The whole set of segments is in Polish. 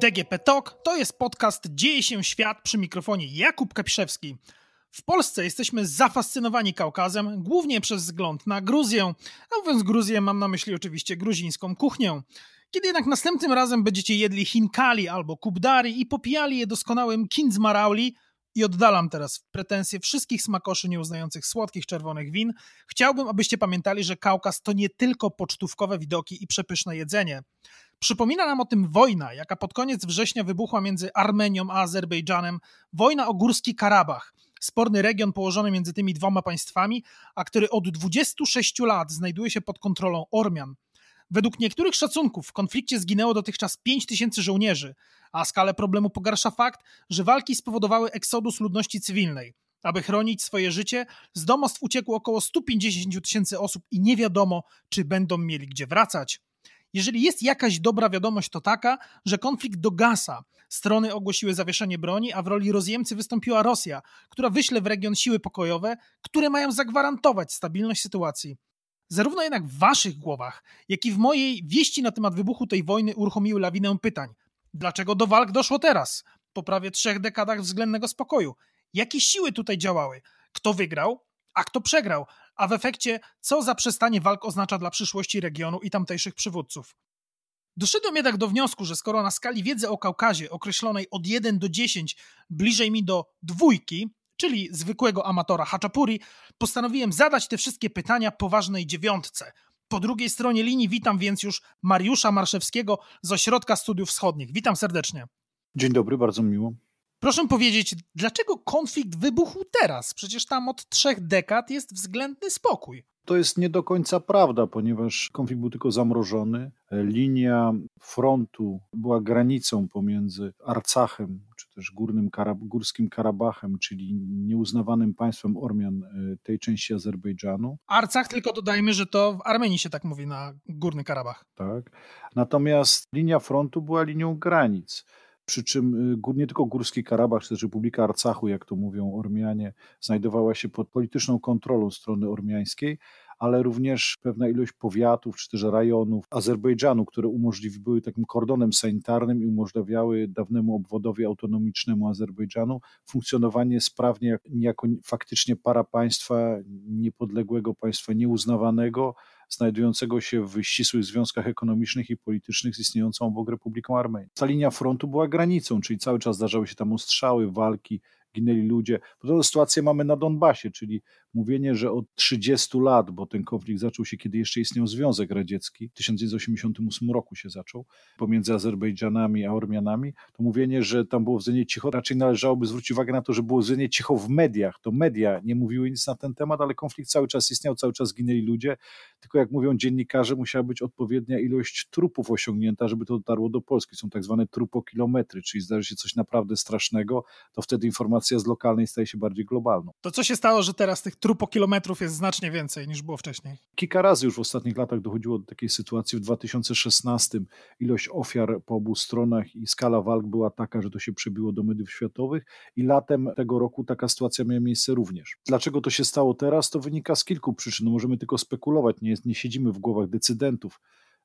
DGP Talk to jest podcast Dzieje się świat przy mikrofonie Jakub Kapiszewski. W Polsce jesteśmy zafascynowani Kaukazem, głównie przez wzgląd na Gruzję, a mówiąc Gruzję mam na myśli oczywiście gruzińską kuchnię. Kiedy jednak następnym razem będziecie jedli hinkali albo kubdari i popijali je doskonałym kindzmarauli, i oddalam teraz pretensje wszystkich smakoszy nieuznających słodkich czerwonych win, chciałbym, abyście pamiętali, że Kaukaz to nie tylko pocztówkowe widoki i przepyszne jedzenie. Przypomina nam o tym wojna, jaka pod koniec września wybuchła między Armenią a Azerbejdżanem, wojna o Górski Karabach, sporny region położony między tymi dwoma państwami, a który od 26 lat znajduje się pod kontrolą Ormian. Według niektórych szacunków w konflikcie zginęło dotychczas 5 tysięcy żołnierzy, a skalę problemu pogarsza fakt, że walki spowodowały eksodus ludności cywilnej. Aby chronić swoje życie, z domostw uciekło około 150 tysięcy osób i nie wiadomo, czy będą mieli gdzie wracać. Jeżeli jest jakaś dobra wiadomość, to taka, że konflikt dogasa. Strony ogłosiły zawieszenie broni, a w roli rozjemcy wystąpiła Rosja, która wyśle w region siły pokojowe, które mają zagwarantować stabilność sytuacji. Zarówno jednak w waszych głowach, jak i w mojej wieści na temat wybuchu tej wojny uruchomiły lawinę pytań. Dlaczego do walk doszło teraz, po prawie trzech dekadach względnego spokoju? Jakie siły tutaj działały? Kto wygrał, a kto przegrał? A w efekcie, co zaprzestanie walk oznacza dla przyszłości regionu i tamtejszych przywódców? Doszedłem jednak do wniosku, że skoro na skali wiedzy o Kaukazie określonej od 1 do 10 bliżej mi do dwójki, czyli zwykłego amatora haczapuri, postanowiłem zadać te wszystkie pytania poważnej dziewiątce. Po drugiej stronie linii witam więc już Mariusza Marszewskiego z Ośrodka Studiów Wschodnich. Witam serdecznie. Dzień dobry, bardzo miło. Proszę powiedzieć, dlaczego konflikt wybuchł teraz? Przecież tam od trzech dekad jest względny spokój. To jest nie do końca prawda, ponieważ konflikt był tylko zamrożony. Linia frontu była granicą pomiędzy Arcachem, czy też Górnym Karab Górskim Karabachem, czyli nieuznawanym państwem Ormian e, tej części Azerbejdżanu. Arcach, tylko dodajmy, że to w Armenii się tak mówi na Górny Karabach. Tak. Natomiast linia frontu była linią granic przy czym y, nie tylko Górski Karabach, czy też Republika Arcachu, jak to mówią Ormianie, znajdowała się pod polityczną kontrolą strony ormiańskiej, ale również pewna ilość powiatów czy też rejonów Azerbejdżanu, które umożliwiły takim kordonem sanitarnym i umożliwiały dawnemu obwodowi autonomicznemu Azerbejdżanu funkcjonowanie sprawnie jako faktycznie para państwa niepodległego, państwa nieuznawanego, znajdującego się w ścisłych związkach ekonomicznych i politycznych z istniejącą obok Republiką Armenii. Ta linia frontu była granicą, czyli cały czas zdarzały się tam ostrzały, walki, ginęli ludzie. Podobną sytuację mamy na Donbasie, czyli mówienie, że od 30 lat, bo ten konflikt zaczął się, kiedy jeszcze istniał Związek Radziecki, w 1988 roku się zaczął, pomiędzy Azerbejdżanami a Ormianami, to mówienie, że tam było względnie cicho, raczej należałoby zwrócić uwagę na to, że było względnie cicho w mediach. To media nie mówiły nic na ten temat, ale konflikt cały czas istniał, cały czas ginęli ludzie, tylko jak mówią dziennikarze, musiała być odpowiednia ilość trupów osiągnięta, żeby to dotarło do Polski. Są tak zwane trupokilometry, czyli zdarzy się coś naprawdę strasznego, to wtedy informacja z lokalnej staje się bardziej globalną. To co się stało, że teraz tych trupokilometrów jest znacznie więcej niż było wcześniej. Kilka razy już w ostatnich latach dochodziło do takiej sytuacji. W 2016 ilość ofiar po obu stronach i skala walk była taka, że to się przebiło do mediów światowych i latem tego roku taka sytuacja miała miejsce również. Dlaczego to się stało teraz? To wynika z kilku przyczyn. No możemy tylko spekulować, nie, nie siedzimy w głowach decydentów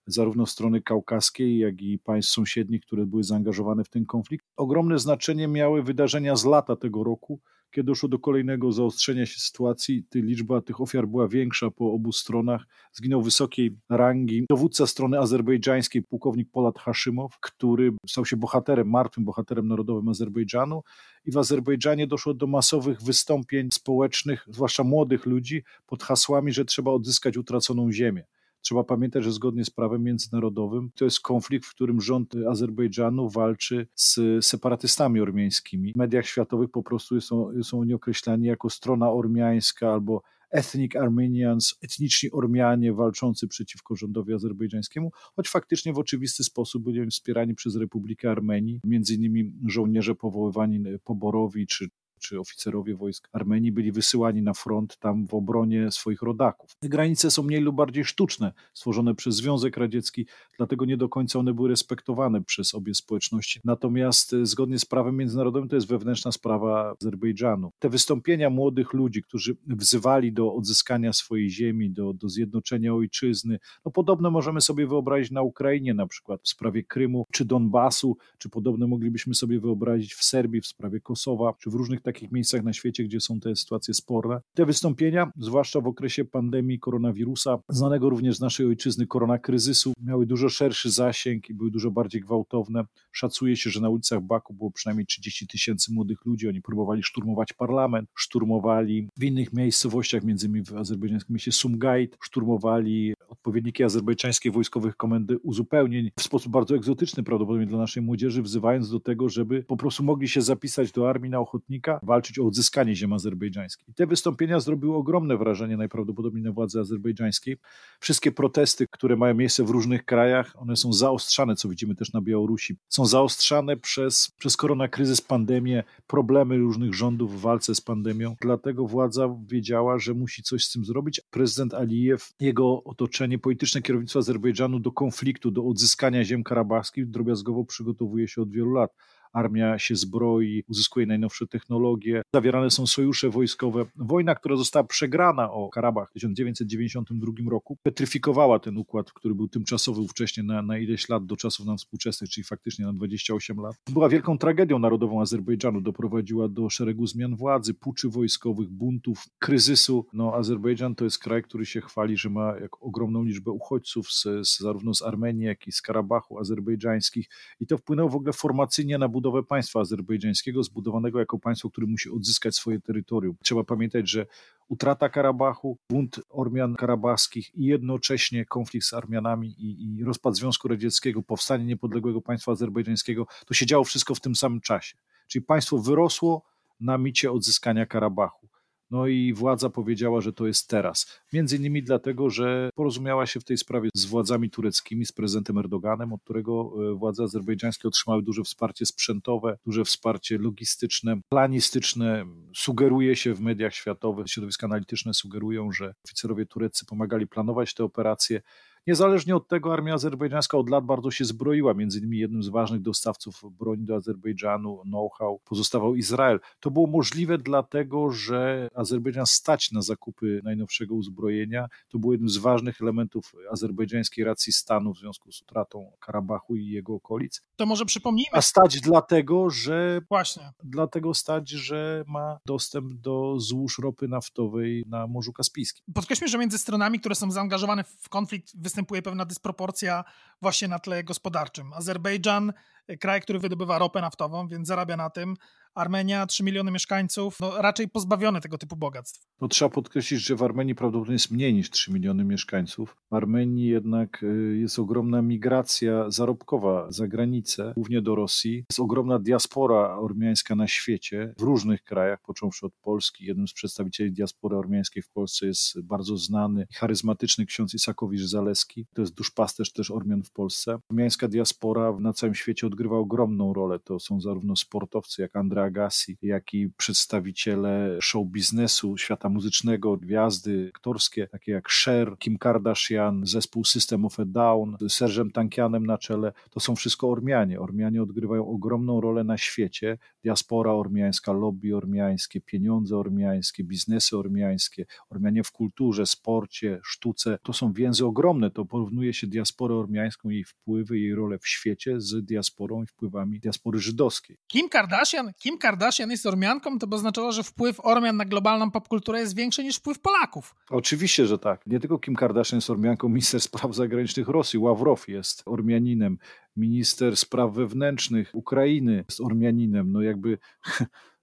zarówno strony kaukaskiej, jak i państw sąsiednich, które były zaangażowane w ten konflikt. Ogromne znaczenie miały wydarzenia z lata tego roku, kiedy doszło do kolejnego zaostrzenia się sytuacji, ty, liczba tych ofiar była większa po obu stronach. Zginął wysokiej rangi dowódca strony azerbejdżańskiej, pułkownik Polat Haszymow, który stał się bohaterem, martwym bohaterem narodowym Azerbejdżanu. I w Azerbejdżanie doszło do masowych wystąpień społecznych, zwłaszcza młodych ludzi, pod hasłami, że trzeba odzyskać utraconą ziemię. Trzeba pamiętać, że zgodnie z prawem międzynarodowym to jest konflikt, w którym rząd Azerbejdżanu walczy z separatystami ormiańskimi. W mediach światowych po prostu są, są oni określani jako strona ormiańska albo ethnic Armenians, etniczni Ormianie walczący przeciwko rządowi azerbejdżańskiemu, choć faktycznie w oczywisty sposób byli wspierani przez Republikę Armenii, między innymi żołnierze powoływani poborowi czy czy oficerowie wojsk Armenii byli wysyłani na front tam w obronie swoich rodaków. Granice są mniej lub bardziej sztuczne, stworzone przez Związek Radziecki, dlatego nie do końca one były respektowane przez obie społeczności. Natomiast e, zgodnie z prawem międzynarodowym to jest wewnętrzna sprawa Azerbejdżanu. Te wystąpienia młodych ludzi, którzy wzywali do odzyskania swojej ziemi, do, do zjednoczenia ojczyzny, no podobne możemy sobie wyobrazić na Ukrainie na przykład w sprawie Krymu czy Donbasu, czy podobne moglibyśmy sobie wyobrazić w Serbii w sprawie Kosowa, czy w różnych takich miejscach na świecie, gdzie są te sytuacje sporne. Te wystąpienia, zwłaszcza w okresie pandemii koronawirusa, znanego również z naszej ojczyzny koronakryzysu, miały dużo szerszy zasięg i były dużo bardziej gwałtowne. Szacuje się, że na ulicach Baku było przynajmniej 30 tysięcy młodych ludzi. Oni próbowali szturmować parlament, szturmowali w innych miejscowościach, między innymi w azerbejdżańskim mieście Sumgait, szturmowali odpowiedniki azerbejdżańskiej wojskowych komendy uzupełnień w sposób bardzo egzotyczny prawdopodobnie dla naszej młodzieży, wzywając do tego, żeby po prostu mogli się zapisać do armii na ochotnika, walczyć o odzyskanie ziem azerbejdżańskich. I te wystąpienia zrobiły ogromne wrażenie najprawdopodobniej na władzy azerbejdżańskiej. Wszystkie protesty, które mają miejsce w różnych krajach, one są zaostrzane, co widzimy też na Białorusi. Są zaostrzane przez, przez koronakryzys, pandemię, problemy różnych rządów w walce z pandemią. Dlatego władza wiedziała, że musi coś z tym zrobić. Prezydent Alijew, jego otoczenie, polityczne kierownictwo Azerbejdżanu do konfliktu, do odzyskania ziem karabachskich drobiazgowo przygotowuje się od wielu lat armia się zbroi, uzyskuje najnowsze technologie, zawierane są sojusze wojskowe. Wojna, która została przegrana o Karabach w 1992 roku, petryfikowała ten układ, który był tymczasowy wcześniej na, na ileś lat do czasów nam współczesnych, czyli faktycznie na 28 lat. Była wielką tragedią narodową Azerbejdżanu, doprowadziła do szeregu zmian władzy, puczy wojskowych, buntów, kryzysu. No, Azerbejdżan to jest kraj, który się chwali, że ma jak ogromną liczbę uchodźców z, z, zarówno z Armenii, jak i z Karabachu azerbejdżańskich i to wpłynęło w ogóle formacyjnie na budowę budowę państwa azerbejdżańskiego, zbudowanego jako państwo, które musi odzyskać swoje terytorium. Trzeba pamiętać, że utrata Karabachu, bunt Ormian karabachskich i jednocześnie konflikt z Armianami i, i rozpad Związku Radzieckiego, powstanie niepodległego państwa azerbejdżańskiego, to się działo wszystko w tym samym czasie. Czyli państwo wyrosło na micie odzyskania Karabachu. No i władza powiedziała, że to jest teraz. Między innymi dlatego, że porozumiała się w tej sprawie z władzami tureckimi, z prezydentem Erdoganem, od którego e, władze azerbejdżańskie otrzymały duże wsparcie sprzętowe, duże wsparcie logistyczne, planistyczne. Sugeruje się w mediach światowych, środowiska analityczne sugerują, że oficerowie tureccy pomagali planować te operacje. Niezależnie od tego armia azerbejdżańska od lat bardzo się zbroiła. Między innymi jednym z ważnych dostawców broni do Azerbejdżanu, know-how, pozostawał Izrael. To było możliwe dlatego, że Azerbejdżan stać na zakupy najnowszego uzbrojenia. To był jeden z ważnych elementów azerbejdżańskiej racji stanu w związku z utratą Karabachu i jego okolic. To może przypomnijmy. A stać dlatego, że Właśnie. dlatego stać, że ma dostęp do złóż ropy naftowej na Morzu Kaspijskim. Podkreślmy, że między stronami, które są zaangażowane w konflikt, występuje pewna dysproporcja właśnie na tle gospodarczym. Azerbejdżan, kraj, który wydobywa ropę naftową, więc zarabia na tym. Armenia, 3 miliony mieszkańców, no raczej pozbawione tego typu bogactw. No, trzeba podkreślić, że w Armenii prawdopodobnie jest mniej niż 3 miliony mieszkańców. W Armenii jednak y, jest ogromna migracja zarobkowa za granicę, głównie do Rosji. Jest ogromna diaspora ormiańska na świecie, w różnych krajach, począwszy od Polski. Jednym z przedstawicieli diaspory ormiańskiej w Polsce jest bardzo znany i charyzmatyczny ksiądz Isakowicz Zaleski. To jest duszpasterz też Ormian w Polsce. Ormiańska diaspora na całym świecie odgrywa ogromną rolę. To są zarówno sportowcy jak Agassi, jak i przedstawiciele show biznesu, świata muzycznego, gwiazdy aktorskie, takie jak Cher, Kim Kardashian, zespół System of a Down, z Sergem Tankianem na czele. To są wszystko Ormianie. Ormianie odgrywają ogromną rolę na świecie. Diaspora ormiańska, lobby ormiańskie, pieniądze ormiańskie, biznesy ormiańskie, Ormianie w kulturze, sporcie, sztuce. To są więzy ogromne. To porównuje się diasporę ormiańską, jej wpływy, jej rolę w świecie z diasporą i wpływami diaspory żydowskiej. Kim Kardashian, Kim Kardashian jest Ormianką, to by oznaczało, że wpływ Ormian na globalną popkulturę jest większy niż wpływ Polaków. Oczywiście, że tak. Nie tylko Kim Kardashian jest Ormianką, minister spraw zagranicznych Rosji, Ławrow jest Ormianinem, minister spraw wewnętrznych Ukrainy jest Ormianinem. No jakby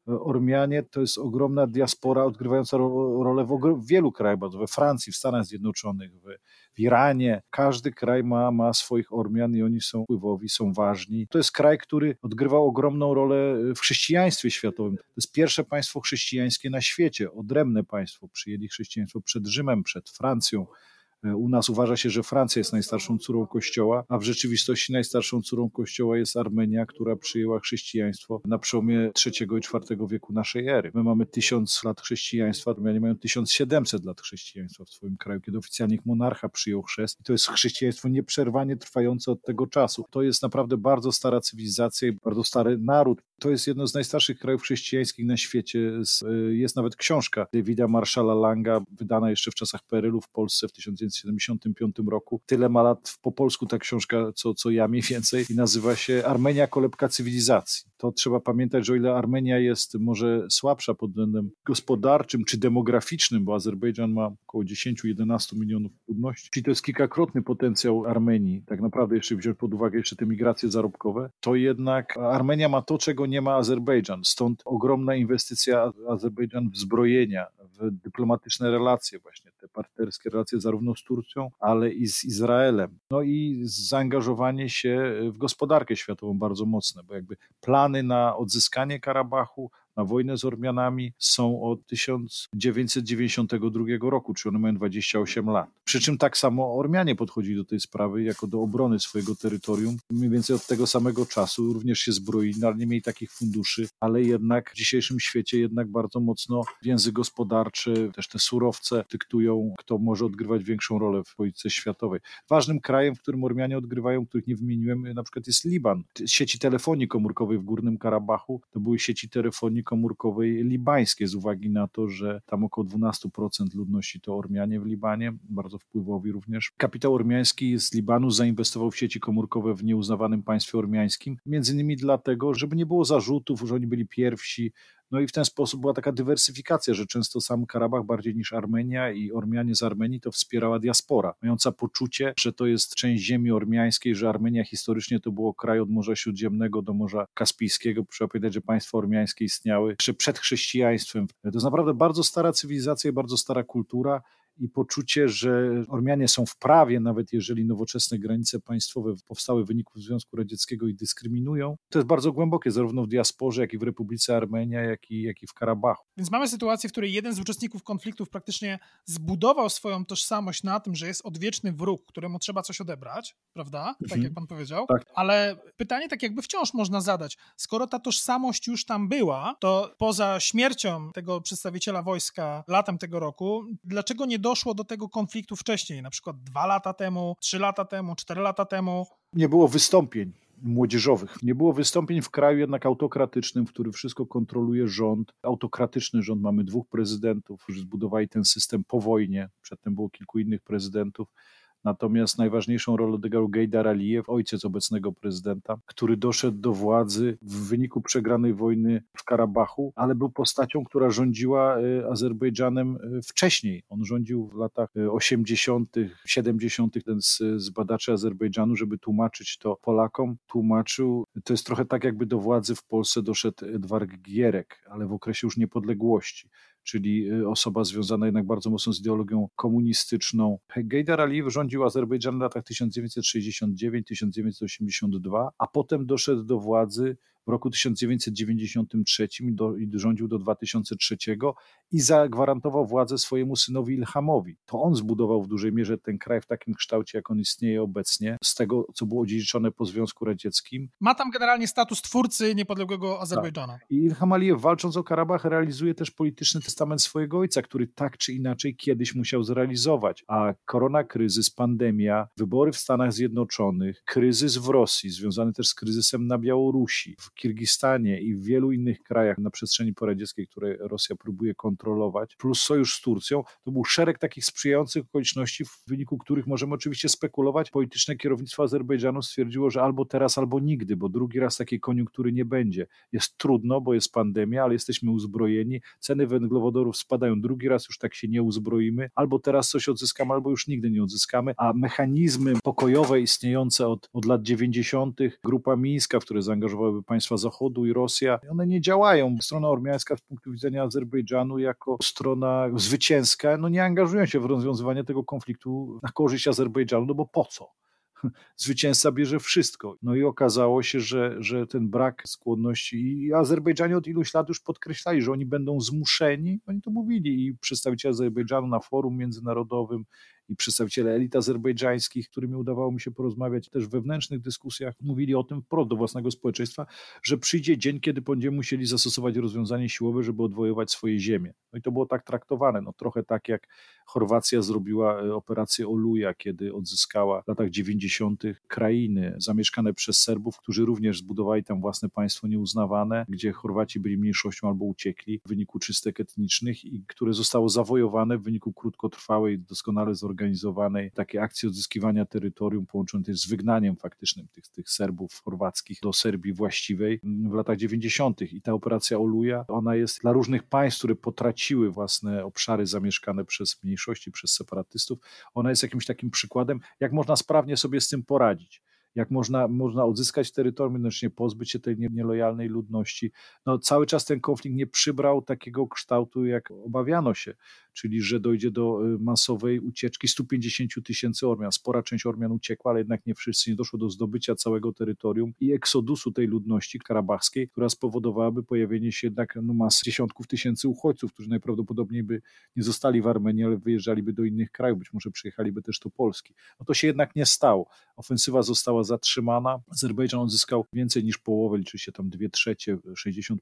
Ormianie to jest ogromna diaspora odgrywająca rolę w, wielu krajach, we Francji, w Stanach Zjednoczonych, w, w Iranie. Każdy kraj ma, ma swoich Ormian i oni są wpływowi, są ważni. To jest kraj, który odgrywał ogromną rolę w chrześcijaństwie światowym. To jest pierwsze państwo chrześcijańskie na świecie, odrębne państwo. Przyjęli chrześcijaństwo przed Rzymem, przed Francją E, u nas uważa się, że Francja jest najstarszą córą Kościoła, a w rzeczywistości najstarszą córą Kościoła jest Armenia, która przyjęła chrześcijaństwo na przełomie III i IV wieku naszej ery. My mamy tysiąc lat chrześcijaństwa, Armenianie mają 1700 lat chrześcijaństwa w swoim kraju, kiedy oficjalnie monarcha przyjął chrzest. I to jest chrześcijaństwo nieprzerwanie trwające od tego czasu. To jest naprawdę bardzo stara cywilizacja i bardzo stary naród. To jest jedno z najstarszych krajów chrześcijańskich na świecie. E, jest nawet książka Davida Marshalla Langa, wydana jeszcze w czasach PRL-u w Polsce w 1975 roku. Tyle ma lat po polsku ta książka, co, co ja mniej więcej, i nazywa się Armenia kolebka cywilizacji. To trzeba pamiętać, że o ile Armenia jest może słabsza pod względem gospodarczym czy demograficznym, bo Azerbejdżan ma około 10-11 milionów ludności, czyli to jest kilkakrotny potencjał Armenii, tak naprawdę jeszcze wziąć pod uwagę jeszcze te migracje zarobkowe, to jednak Armenia ma to, czego nie ma Azerbejdżan. Stąd ogromna inwestycja Azerbejdżan w zbrojenia, w dyplomatyczne relacje, właśnie te partnerskie relacje zarówno z Turcją, ale i z Izraelem. No i zaangażowanie się w gospodarkę światową bardzo mocne, bo jakby plany na odzyskanie Karabachu na wojnę z Ormianami są od 1992 roku, czyli one mają 28 lat. Przy czym tak samo Ormianie podchodzili do tej sprawy jako do obrony swojego terytorium. Mniej więcej od tego samego czasu również się zbroili, ale nie mieli takich funduszy, ale jednak w dzisiejszym świecie jednak bardzo mocno więzy gospodarcze, też te surowce dyktują, kto może odgrywać większą rolę w polityce światowej. Ważnym krajem, w którym Ormianie odgrywają, których nie wymieniłem, na przykład jest Liban. Sieci telefonii komórkowej w Górnym Karabachu to były sieci telefonii komórkowej libańskie z uwagi na to, że tam około 12% ludności to Ormianie w Libanie, bardzo wpływowi również. Kapitał ormiański z Libanu zainwestował w sieci komórkowe w nieuznawanym państwie ormiańskim, między innymi dlatego, żeby nie było zarzutów, że oni byli pierwsi, no i w ten sposób była taka dywersyfikacja, że często sam Karabach bardziej niż Armenia i Ormianie z Armenii to wspierała diaspora, mająca poczucie, że to jest część ziemi ormiańskiej, że Armenia historycznie to było kraj od Morza Śródziemnego do Morza Kaspijskiego. Trzeba powiedzieć, że państwa ormiańskie istniały jeszcze przed chrześcijaństwem. To jest naprawdę bardzo stara cywilizacja i bardzo stara kultura i poczucie, że Ormianie są w prawie, nawet jeżeli nowoczesne granice państwowe powstały w wyniku Związku Radzieckiego i dyskryminują. To jest bardzo głębokie, zarówno w diasporze, jak i w Republice Armenia, jak i, jak i w Karabachu. Więc mamy sytuację, w której jeden z uczestników konfliktów praktycznie zbudował swoją tożsamość na tym, że jest odwieczny wróg, któremu trzeba coś odebrać, prawda? Tak mhm. jak pan powiedział. Tak. Ale pytanie tak jakby wciąż można zadać. Skoro ta tożsamość już tam była, to poza śmiercią tego przedstawiciela wojska latem tego roku, dlaczego nie doszło do tego konfliktu wcześniej, na przykład dwa lata temu, trzy lata temu, cztery lata temu? Nie było wystąpień młodzieżowych. Nie było wystąpień w kraju jednak autokratycznym, w którym wszystko kontroluje rząd. Autokratyczny rząd, mamy dwóch prezydentów, którzy zbudowali ten system po wojnie. Przedtem było kilku innych prezydentów. Natomiast najważniejszą rolę odegrał Gejdar Alijew, ojciec obecnego prezydenta, który doszedł do władzy w wyniku przegranej wojny w Karabachu, ale był postacią, która rządziła e, Azerbejdżanem e, wcześniej. On rządził w latach 80., e, 70., ten z, z badaczy Azerbejdżanu, żeby tłumaczyć to Polakom. Tłumaczył, to jest trochę tak, jakby do władzy w Polsce doszedł Edward Gierek, ale w okresie już niepodległości czyli y, osoba związana jednak bardzo mocno z ideologią komunistyczną. Gejdar Aliyev rządził Azerbejdżanem w latach 1969-1982, a potem doszedł do władzy w roku 1993 i, do, i rządził do 2003 i zagwarantował władzę swojemu synowi Ilhamowi. To on zbudował w dużej mierze ten kraj w takim kształcie, jak on istnieje obecnie, z tego, co było dziedziczone po Związku Radzieckim. Ma tam generalnie status twórcy niepodległego Azerbejdżanu. Tak. I Ilham Aliyev, walcząc o Karabach, realizuje też polityczny testament swojego ojca, który tak czy inaczej kiedyś musiał zrealizować. A korona kryzys, pandemia, wybory w Stanach Zjednoczonych, kryzys w Rosji, związany też z kryzysem na Białorusi, w Kirgistanie i w wielu innych krajach na przestrzeni poradzieckiej, które Rosja próbuje kontrolować, plus sojusz z Turcją, to był szereg takich sprzyjających okoliczności, w wyniku których możemy oczywiście spekulować. Polityczne kierownictwo Azerbejdżanu stwierdziło, że albo teraz, albo nigdy, bo drugi raz takiej koniunktury nie będzie. Jest trudno, bo jest pandemia, ale jesteśmy uzbrojeni, ceny węglowodorów spadają, drugi raz już tak się nie uzbroimy, albo teraz coś odzyskamy, albo już nigdy nie odzyskamy, a mechanizmy pokojowe istniejące od, od lat 90., grupa mińska, w które zaangażowałyby państwa państwa Zachodu i Rosja, one nie działają. Strona ormiańska z punktu widzenia Azerbejdżanu jako strona zwycięska, no nie angażują się w rozwiązywanie tego konfliktu na korzyść Azerbejdżanu, no bo po co? zwycięzca bierze wszystko. No i okazało się, że, że ten brak skłonności i Azerbejdżanie od iluś lat już podkreślali, że oni będą zmuszeni, oni to mówili i przedstawiciele Azerbejdżanu na forum międzynarodowym i przedstawiciele elit azerbejdżańskich, którymi udawało mi się porozmawiać też w wewnętrznych dyskusjach, mówili o tym wprost do własnego społeczeństwa, że przyjdzie dzień, kiedy będziemy musieli zastosować rozwiązanie siłowe, żeby odwojować swoje ziemię. No i to było tak traktowane, no trochę tak jak Chorwacja zrobiła e, operację Oluja, kiedy odzyskała w latach 90. krainy zamieszkane przez Serbów, którzy również zbudowali tam własne państwo nieuznawane, gdzie Chorwaci byli mniejszością albo uciekli w wyniku czystek etnicznych i które zostało zawojowane w wyniku krótkotrwałej, doskonale zorganizowanej takiej akcji odzyskiwania terytorium połączonej też z wygnaniem faktycznym tych, tych Serbów chorwackich do Serbii właściwej w latach 90. I ta operacja Oluja, ona jest dla różnych państw, które potraciły własne obszary zamieszkane przez mniejszości, przez separatystów, ona jest jakimś takim przykładem, jak można sprawnie sobie z tym poradzić jak można, można odzyskać terytorium, jednocześnie pozbyć się tej nielojalnej ludności. No, cały czas ten konflikt nie przybrał takiego kształtu, jak obawiano się czyli że dojdzie do y, masowej ucieczki 150 tysięcy Ormian. Spora część Ormian uciekła, ale jednak nie wszyscy. Nie doszło do zdobycia całego terytorium i eksodusu tej ludności karabachskiej, która spowodowałaby pojawienie się jednak no, mas dziesiątków tysięcy uchodźców, którzy najprawdopodobniej by nie zostali w Armenii, ale wyjeżdżaliby do innych krajów, być może przyjechaliby też do Polski. No to się jednak nie stało. Ofensywa została zatrzymana. Azerbejdżan odzyskał więcej niż połowę, liczy się tam dwie trzecie, 60%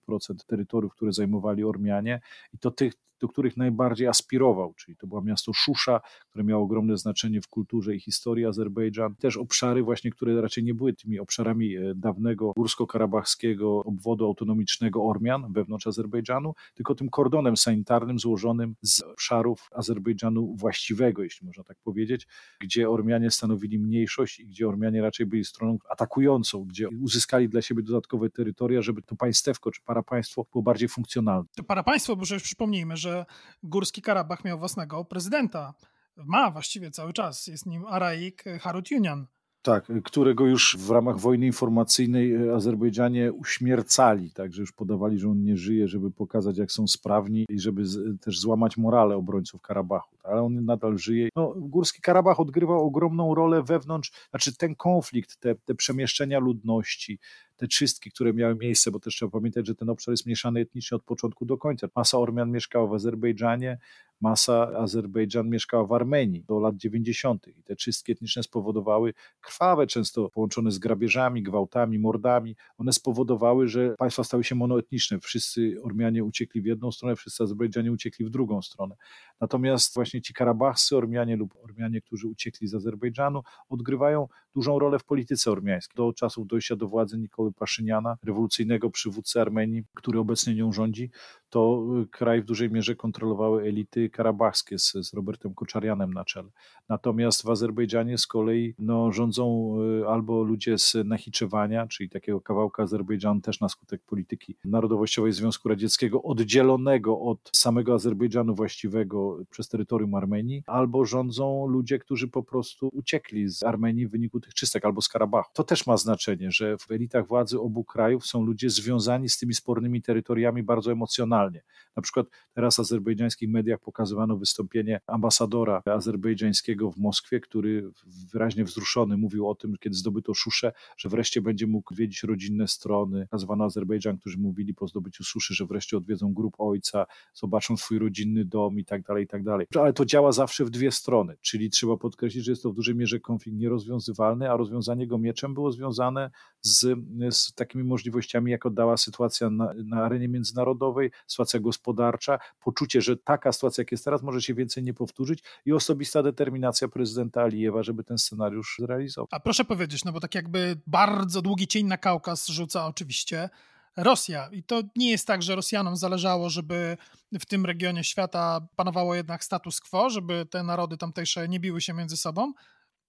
terytoriów, które zajmowali Ormianie i to tych do których najbardziej aspirował, czyli to było miasto Szusza, które miało ogromne znaczenie w kulturze i historii Azerbejdżan. Też obszary właśnie, które raczej nie były tymi obszarami e, dawnego górsko-karabachskiego obwodu autonomicznego Ormian wewnątrz Azerbejdżanu, tylko tym kordonem sanitarnym złożonym z obszarów Azerbejdżanu właściwego, jeśli można tak powiedzieć, gdzie Ormianie stanowili mniejszość i gdzie Ormianie raczej byli stroną atakującą, gdzie uzyskali dla siebie dodatkowe terytoria, żeby to państewko czy parapaństwo było bardziej funkcjonalne. To parapaństwo, bo już przypomnijmy, że Górski Karabach miał własnego prezydenta. Ma właściwie cały czas. Jest nim Araik Harutyunian. Tak, którego już w ramach wojny informacyjnej e, Azerbejdżanie uśmiercali, także już podawali, że on nie żyje, żeby pokazać, jak są sprawni i żeby z, też złamać morale obrońców Karabachu. Ale on nadal żyje. No, Górski Karabach odgrywał ogromną rolę wewnątrz, znaczy ten konflikt, te, te przemieszczenia ludności, te czystki, które miały miejsce, bo też trzeba pamiętać, że ten obszar jest mieszany etnicznie od początku do końca. Masa Ormian mieszkała w Azerbejdżanie, masa Azerbejdżan mieszkała w Armenii do lat 90. i te czystki etniczne spowodowały krwawe, często połączone z grabieżami, gwałtami, mordami. One spowodowały, że państwa stały się monoetniczne. Wszyscy Ormianie uciekli w jedną stronę, wszyscy Azerbejdżanie uciekli w drugą stronę. Natomiast właśnie ci karabachscy Ormianie lub Ormianie, którzy uciekli z Azerbejdżanu, odgrywają dużą rolę w polityce ormiańskiej. Do czasów dojścia do władzy Nikoły Paszyniana, rewolucyjnego przywódcy Armenii, który obecnie nią rządzi, to y, kraj w dużej mierze kontrolowały elity karabachskie z, z Robertem Koczarianem na czele. Natomiast w Azerbejdżanie z kolei no, rządzą y, albo ludzie z Nachiczewania, czyli takiego kawałka Azerbejdżanu też na skutek polityki narodowościowej Związku Radzieckiego, oddzielonego od samego Azerbejdżanu właściwego przez terytorium Armenii, albo rządzą ludzie, którzy po prostu uciekli z Armenii w wyniku tych czystek, albo z Karabachu. To też ma znaczenie, że w elitach władzy obu krajów są ludzie związani z tymi spornymi terytoriami bardzo emocjonalnie. Na przykład teraz w azerbejdżańskich mediach pokazywano wystąpienie ambasadora azerbejdżańskiego w Moskwie, który wyraźnie wzruszony mówił o tym, kiedy zdobyto Szuszę, że wreszcie będzie mógł odwiedzić rodzinne strony. Nazwano Azerbejdżan, którzy mówili po zdobyciu Suszy, że wreszcie odwiedzą grup ojca, zobaczą swój rodzinny dom i tak dalej, i tak dalej. Ale to działa zawsze w dwie strony, czyli trzeba podkreślić, że jest to w dużej mierze konflikt nierozwiązywalny, a rozwiązanie go mieczem było związane z, z takimi możliwościami, jak oddała sytuacja na, na arenie międzynarodowej, sytuacja gospodarcza, poczucie, że taka sytuacja, jak jest teraz, może się więcej nie powtórzyć i osobista determinacja prezydenta Alijewa, żeby ten scenariusz zrealizował. A proszę powiedzieć, no bo tak jakby bardzo długi cień na Kaukaz rzuca oczywiście Rosja. I to nie jest tak, że Rosjanom zależało, żeby w tym regionie świata panowało jednak status quo, żeby te narody tamtejsze nie biły się między sobą,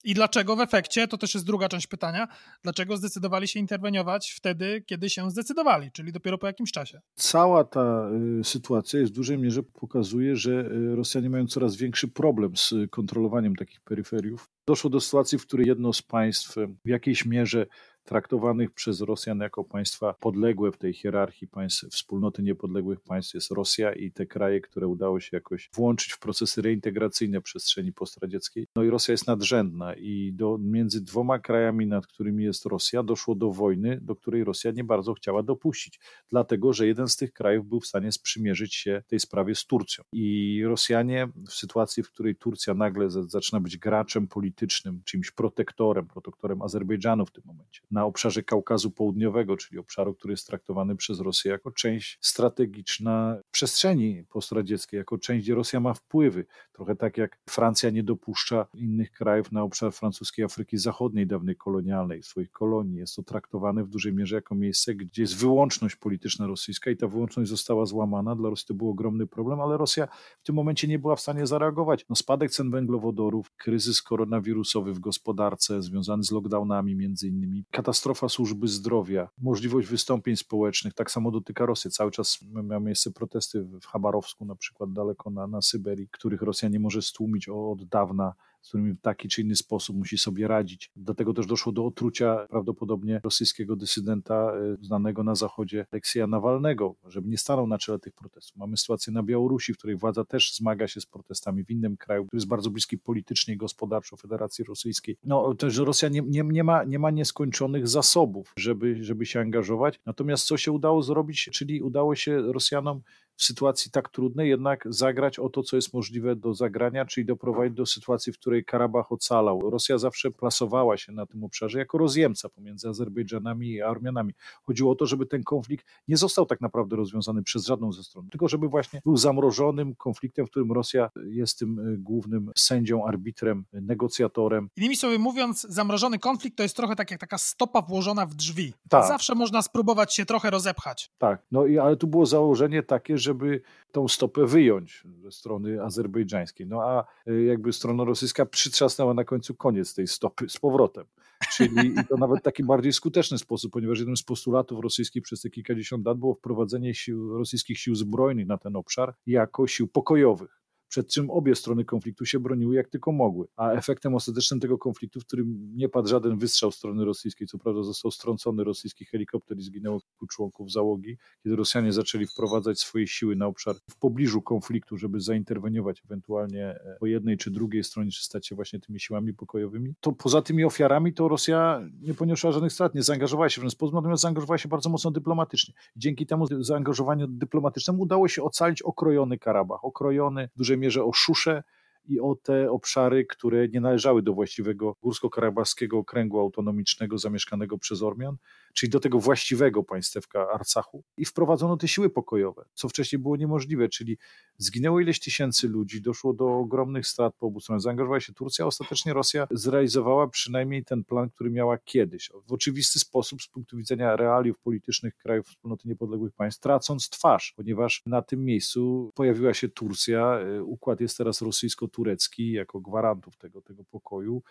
i dlaczego w efekcie, to też jest druga część pytania, dlaczego zdecydowali się interweniować wtedy, kiedy się zdecydowali, czyli dopiero po jakimś czasie? Cała ta y, sytuacja jest w dużej mierze pokazuje, że y, Rosjanie mają coraz większy problem z kontrolowaniem takich peryferiów. Doszło do sytuacji, w której jedno z państw w jakiejś mierze traktowanych przez Rosjan jako państwa podległe w tej hierarchii państw, wspólnoty niepodległych państw jest Rosja i te kraje, które udało się jakoś włączyć w procesy reintegracyjne przestrzeni postradzieckiej. No i Rosja jest nadrzędna i do, między dwoma krajami, nad którymi jest Rosja, doszło do wojny, do której Rosja nie bardzo chciała dopuścić, dlatego że jeden z tych krajów był w stanie sprzymierzyć się tej sprawie z Turcją. I Rosjanie w sytuacji, w której Turcja nagle zaczyna być graczem politycznym, czymś protektorem, protektorem Azerbejdżanu w tym momencie, na obszarze Kaukazu Południowego, czyli obszaru, który jest traktowany przez Rosję jako część strategiczna przestrzeni postradzieckiej, jako część, gdzie Rosja ma wpływy. Trochę tak jak Francja nie dopuszcza innych krajów na obszar francuskiej Afryki Zachodniej, dawnej kolonialnej, swoich kolonii. Jest to traktowane w dużej mierze jako miejsce, gdzie jest wyłączność polityczna rosyjska i ta wyłączność została złamana. Dla Rosji to był ogromny problem, ale Rosja w tym momencie nie była w stanie zareagować. No, spadek cen węglowodorów, kryzys koronawirusowy w gospodarce związany z lockdownami między innymi, katastrofa służby zdrowia, możliwość wystąpień społecznych, tak samo dotyka Rosji. Cały czas miały miejsce protesty w Chabarowsku na przykład daleko na, na Syberii, których Rosja nie może stłumić od dawna z którymi w taki czy inny sposób musi sobie radzić. Dlatego też doszło do otrucia prawdopodobnie rosyjskiego dysydenta e, znanego na zachodzie Aleksja Nawalnego, żeby nie stanął na czele tych protestów. Mamy sytuację na Białorusi, w której władza też zmaga się z protestami w innym kraju, który jest bardzo bliski politycznie i gospodarczo Federacji Rosyjskiej. No też Rosja nie, nie, nie, ma, nie ma nieskończonych zasobów, żeby, żeby się angażować. Natomiast co się udało zrobić, czyli udało się Rosjanom w sytuacji tak trudnej jednak zagrać o to, co jest możliwe do zagrania, czyli doprowadzić do sytuacji, w której Karabach ocalał. Rosja zawsze plasowała się na tym obszarze jako rozjemca pomiędzy Azerbejdżanami a Armianami. Chodziło o to, żeby ten konflikt nie został tak naprawdę rozwiązany przez żadną ze stron, tylko żeby właśnie był zamrożonym konfliktem, w którym Rosja jest tym y, głównym sędzią, arbitrem, negocjatorem. Innymi słowy mówiąc, zamrożony konflikt to jest trochę tak jak taka stopa włożona w drzwi. Tak. Zawsze można spróbować się trochę rozepchać. Tak, no i ale tu było założenie takie, że żeby tą stopę wyjąć ze strony azerbejdżańskiej. No a y, jakby strona rosyjska przytrzasnęła na końcu koniec tej stopy z powrotem. Czyli to nawet taki bardziej skuteczny sposób, ponieważ jednym z postulatów rosyjskich przez te kilkadziesiąt lat było wprowadzenie sił, rosyjskich sił zbrojnych na ten obszar jako sił pokojowych przed czym obie strony konfliktu się broniły jak tylko mogły. A efektem ostatecznym tego konfliktu, w którym nie padł żaden wystrzał strony rosyjskiej, co prawda został strącony rosyjski helikopter i zginęło kilku członków załogi, kiedy Rosjanie zaczęli wprowadzać swoje siły na obszar w pobliżu konfliktu, żeby zainterweniować ewentualnie e, po jednej czy drugiej stronie, czy stać się właśnie tymi siłami pokojowymi, to poza tymi ofiarami to Rosja nie poniosła żadnych strat, nie zaangażowała się w ten sposób, natomiast zaangażowała się bardzo mocno dyplomatycznie. Dzięki temu zaangażowaniu dyplomatycznemu udało się ocalić okrojony Karabach, okrojony w dużej mierze o Szuszę i o te obszary, które nie należały do właściwego górsko-karabachskiego okręgu autonomicznego zamieszkanego przez Ormian, czyli do tego właściwego państewka Arcachu i wprowadzono te siły pokojowe, co wcześniej było niemożliwe, czyli zginęło ileś tysięcy ludzi, doszło do ogromnych strat po obu stronach, zaangażowała się Turcja, ostatecznie Rosja zrealizowała przynajmniej ten plan, który miała kiedyś. W oczywisty sposób z punktu widzenia realiów politycznych krajów wspólnoty niepodległych państw, tracąc twarz, ponieważ na tym miejscu pojawiła się Turcja, układ jest teraz rosyjsko-turecki jako gwarantów tego, tego pokoju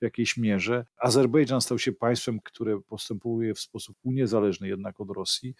w jakiejś mierze. Azerbejdżan stał się państwem, które postępuje w sposób uniezależny jednak od Rosji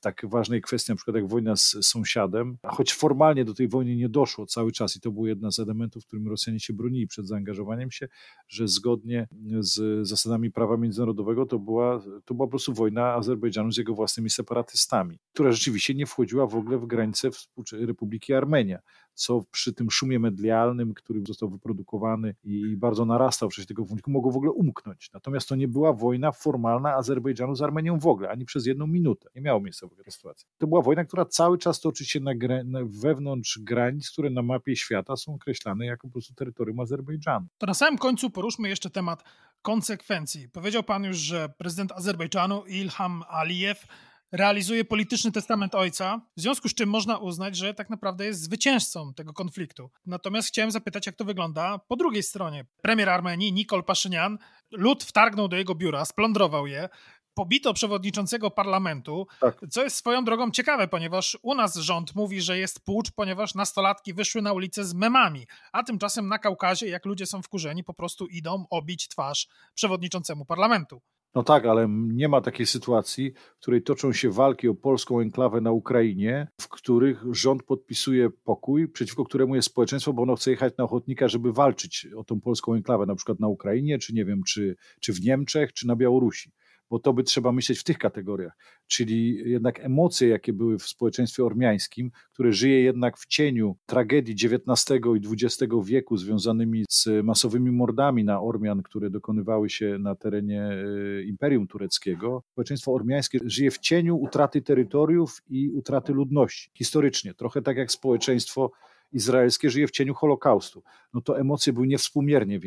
tak ważnej kwestii, na przykład jak wojna z sąsiadem, choć formalnie do tej wojny nie doszło cały czas i to był jeden z elementów, w którym Rosjanie się bronili przed zaangażowaniem się, że zgodnie z zasadami prawa międzynarodowego to była, to była po prostu wojna Azerbejdżanu z jego własnymi separatystami, która rzeczywiście nie wchodziła w ogóle w granice Republiki Armenia co przy tym szumie medialnym, który został wyprodukowany i bardzo narastał w czasie tego konfliktu, mogło w ogóle umknąć. Natomiast to nie była wojna formalna Azerbejdżanu z Armenią w ogóle, ani przez jedną minutę. Nie miało miejsca w ogóle sytuacja. To była wojna, która cały czas toczy się na, na, wewnątrz granic, które na mapie świata są określane jako po prostu terytorium Azerbejdżanu. To na samym końcu poruszmy jeszcze temat konsekwencji. Powiedział pan już, że prezydent Azerbejdżanu Ilham Alijew realizuje polityczny testament ojca, w związku z czym można uznać, że tak naprawdę jest zwycięzcą tego konfliktu. Natomiast chciałem zapytać, jak to wygląda po drugiej stronie. Premier Armenii Nikol Paszynian, lud wtargnął do jego biura, splądrował je, pobito przewodniczącego parlamentu, tak. co jest swoją drogą ciekawe, ponieważ u nas rząd mówi, że jest płucz, ponieważ nastolatki wyszły na ulicę z memami, a tymczasem na Kaukazie, jak ludzie są wkurzeni, po prostu idą obić twarz przewodniczącemu parlamentu. No tak, ale nie ma takiej sytuacji, w której toczą się walki o polską enklawę na Ukrainie, w których rząd podpisuje pokój, przeciwko któremu jest społeczeństwo, bo ono chce jechać na ochotnika, żeby walczyć o tą polską enklawę, na przykład na Ukrainie, czy nie wiem, czy, czy w Niemczech, czy na Białorusi. Bo to by trzeba myśleć w tych kategoriach, czyli jednak emocje, jakie były w społeczeństwie ormiańskim, które żyje jednak w cieniu tragedii XIX i XX wieku związanymi z masowymi mordami na Ormian, które dokonywały się na terenie e, Imperium Tureckiego. Społeczeństwo ormiańskie żyje w cieniu utraty terytoriów i utraty ludności. Historycznie, trochę tak jak społeczeństwo izraelskie żyje w cieniu Holokaustu, no to emocje były niewspółmiernie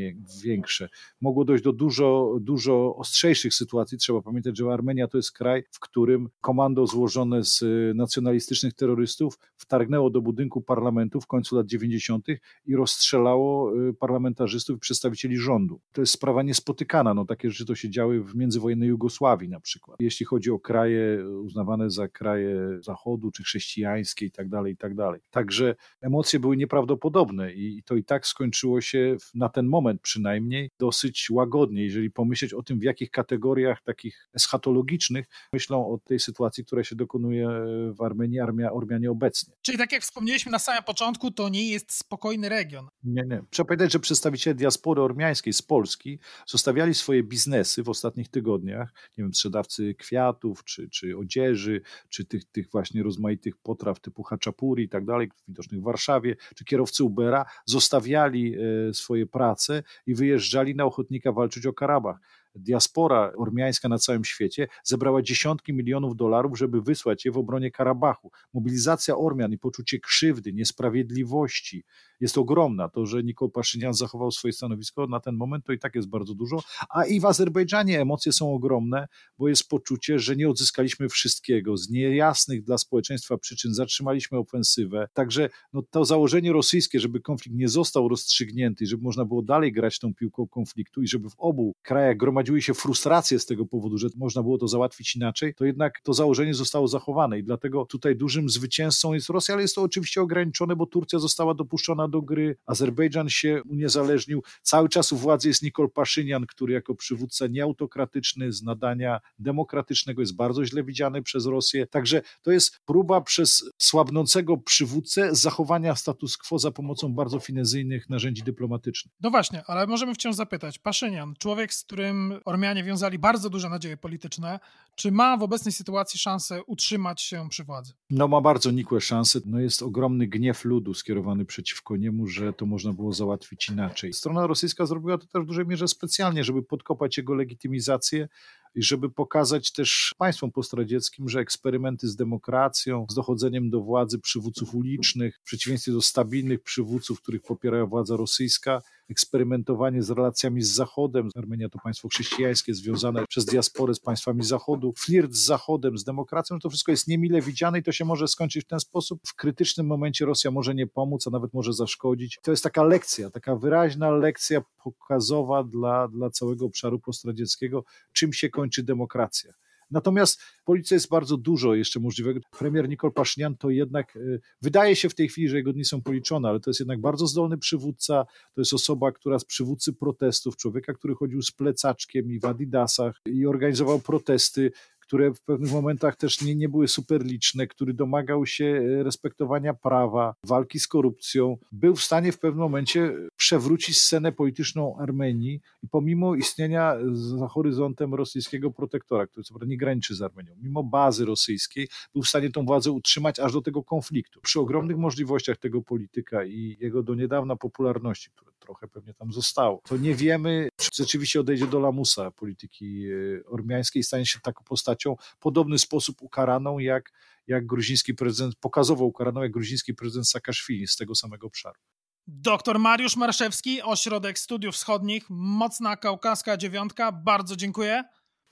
większe. Mogło dojść do dużo, dużo ostrzejszych sytuacji. Trzeba pamiętać, że Armenia to jest kraj, w którym komando złożone z y, nacjonalistycznych terrorystów wtargnęło do budynku parlamentu w końcu lat 90. i rozstrzelało y, parlamentarzystów i przedstawicieli rządu. To jest sprawa niespotykana. No, takie rzeczy to się działy w międzywojennej Jugosławii na przykład. Jeśli chodzi o kraje uznawane za kraje Zachodu czy chrześcijańskie i tak dalej, i tak dalej. Także emocje emocje były nieprawdopodobne i to i tak skończyło się na ten moment przynajmniej dosyć łagodnie, jeżeli pomyśleć o tym, w jakich kategoriach takich eschatologicznych myślą o tej sytuacji, która się dokonuje w Armenii, Armia, Ormianie obecnie. Czyli tak jak wspomnieliśmy na samym początku, to nie jest spokojny region. Nie, nie. Trzeba pamiętać, że przedstawiciele diaspory ormiańskiej z Polski zostawiali swoje biznesy w ostatnich tygodniach, nie wiem, sprzedawcy kwiatów, czy, czy odzieży, czy tych, tych właśnie rozmaitych potraw typu haczapuri i tak dalej, widocznych w Warszawie, Czy kierowcy Ubera zostawiali e, swoje prace i wyjeżdżali na ochotnika walczyć o Karabach diaspora ormiańska na całym świecie zebrała dziesiątki milionów dolarów, żeby wysłać je w obronie Karabachu. Mobilizacja Ormian i poczucie krzywdy, niesprawiedliwości jest ogromna. To, że Nikol Paszynian zachował swoje stanowisko na ten moment, to i tak jest bardzo dużo. A i w Azerbejdżanie emocje są ogromne, bo jest poczucie, że nie odzyskaliśmy wszystkiego. Z niejasnych dla społeczeństwa przyczyn zatrzymaliśmy ofensywę. Także no, to założenie rosyjskie, żeby konflikt nie został rozstrzygnięty, żeby można było dalej grać tą piłką konfliktu i żeby w obu krajach gromadzić gromadziły się frustracje z tego powodu, że można było to załatwić inaczej, to jednak to założenie zostało zachowane i dlatego tutaj dużym zwycięzcą jest Rosja, ale jest to oczywiście ograniczone, bo Turcja została dopuszczona do gry, Azerbejdżan się uniezależnił, cały czas u władzy jest Nikol Paszynian, który jako przywódca nieautokratyczny, z nadania demokratycznego jest bardzo źle widziany przez Rosję, także to jest próba przez słabnącego przywódcę zachowania status quo za pomocą bardzo finezyjnych narzędzi dyplomatycznych. No właśnie, ale możemy wciąż zapytać, Paszynian, człowiek, z którym Ormianie wiązali bardzo duże nadzieje polityczne. Czy ma w obecnej sytuacji szansę utrzymać się przy władzy? No ma bardzo nikłe szanse. No jest ogromny gniew ludu skierowany przeciwko niemu, że to można było załatwić inaczej. Strona rosyjska zrobiła to też w dużej mierze specjalnie, żeby podkopać jego legitymizację i żeby pokazać też państwom postradzieckim, że eksperymenty z demokracją, z dochodzeniem do władzy przywódców ulicznych, w przeciwieństwie do stabilnych przywódców, których popiera władza rosyjska, eksperymentowanie z relacjami z Zachodem. Armenia to państwo chrześcijańskie związane przez diasporę z państwami Zachodu, flirt z Zachodem, z demokracją, to wszystko jest niemile widziane i to się może skończyć w ten sposób. W krytycznym momencie Rosja może nie pomóc, a nawet może zaszkodzić. To jest taka lekcja, taka wyraźna lekcja pokazowa dla, dla całego obszaru postradzieckiego, czym się kończy demokracja. Natomiast w jest bardzo dużo jeszcze możliwego. Premier Nikol Paszynian to jednak, e, wydaje się w tej chwili, że jego dni są policzone, ale to jest jednak bardzo zdolny przywódca, to jest osoba, która z przywódcy protestów, człowieka, który chodził z plecaczkiem i w adidasach i organizował protesty, które w pewnych momentach też nie, nie były super liczne, który domagał się e, respektowania prawa, walki z korupcją, był w stanie w pewnym momencie przewrócić scenę polityczną Armenii i pomimo istnienia za horyzontem rosyjskiego protektora, który co prawda nie graniczy z Armenią, mimo bazy rosyjskiej, był w stanie tą władzę utrzymać aż do tego konfliktu. Przy ogromnych możliwościach tego polityka i jego do niedawna popularności, które trochę pewnie tam zostało, to nie wiemy, czy rzeczywiście odejdzie do lamusa polityki e, ormiańskiej i stanie się taką postacią, podobny sposób ukaraną, jak, jak gruziński prezydent, pokazowo ukaraną, jak gruziński prezydent Saakaszwili z tego samego obszaru. Doktor Mariusz Marszewski, Ośrodek Studiów Wschodnich, Mocna Kaukaska Dziewiątka. Bardzo dziękuję.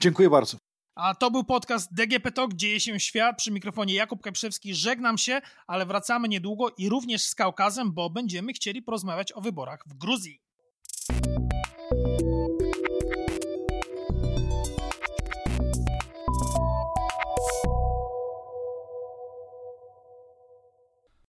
Dziękuję bardzo. A to był podcast DGP Talk, Dzieje się świat. Przy mikrofonie Jakub Kaprzewski. Żegnam się, ale wracamy niedługo i również z Kaukazem, bo będziemy chcieli porozmawiać o wyborach w Gruzji.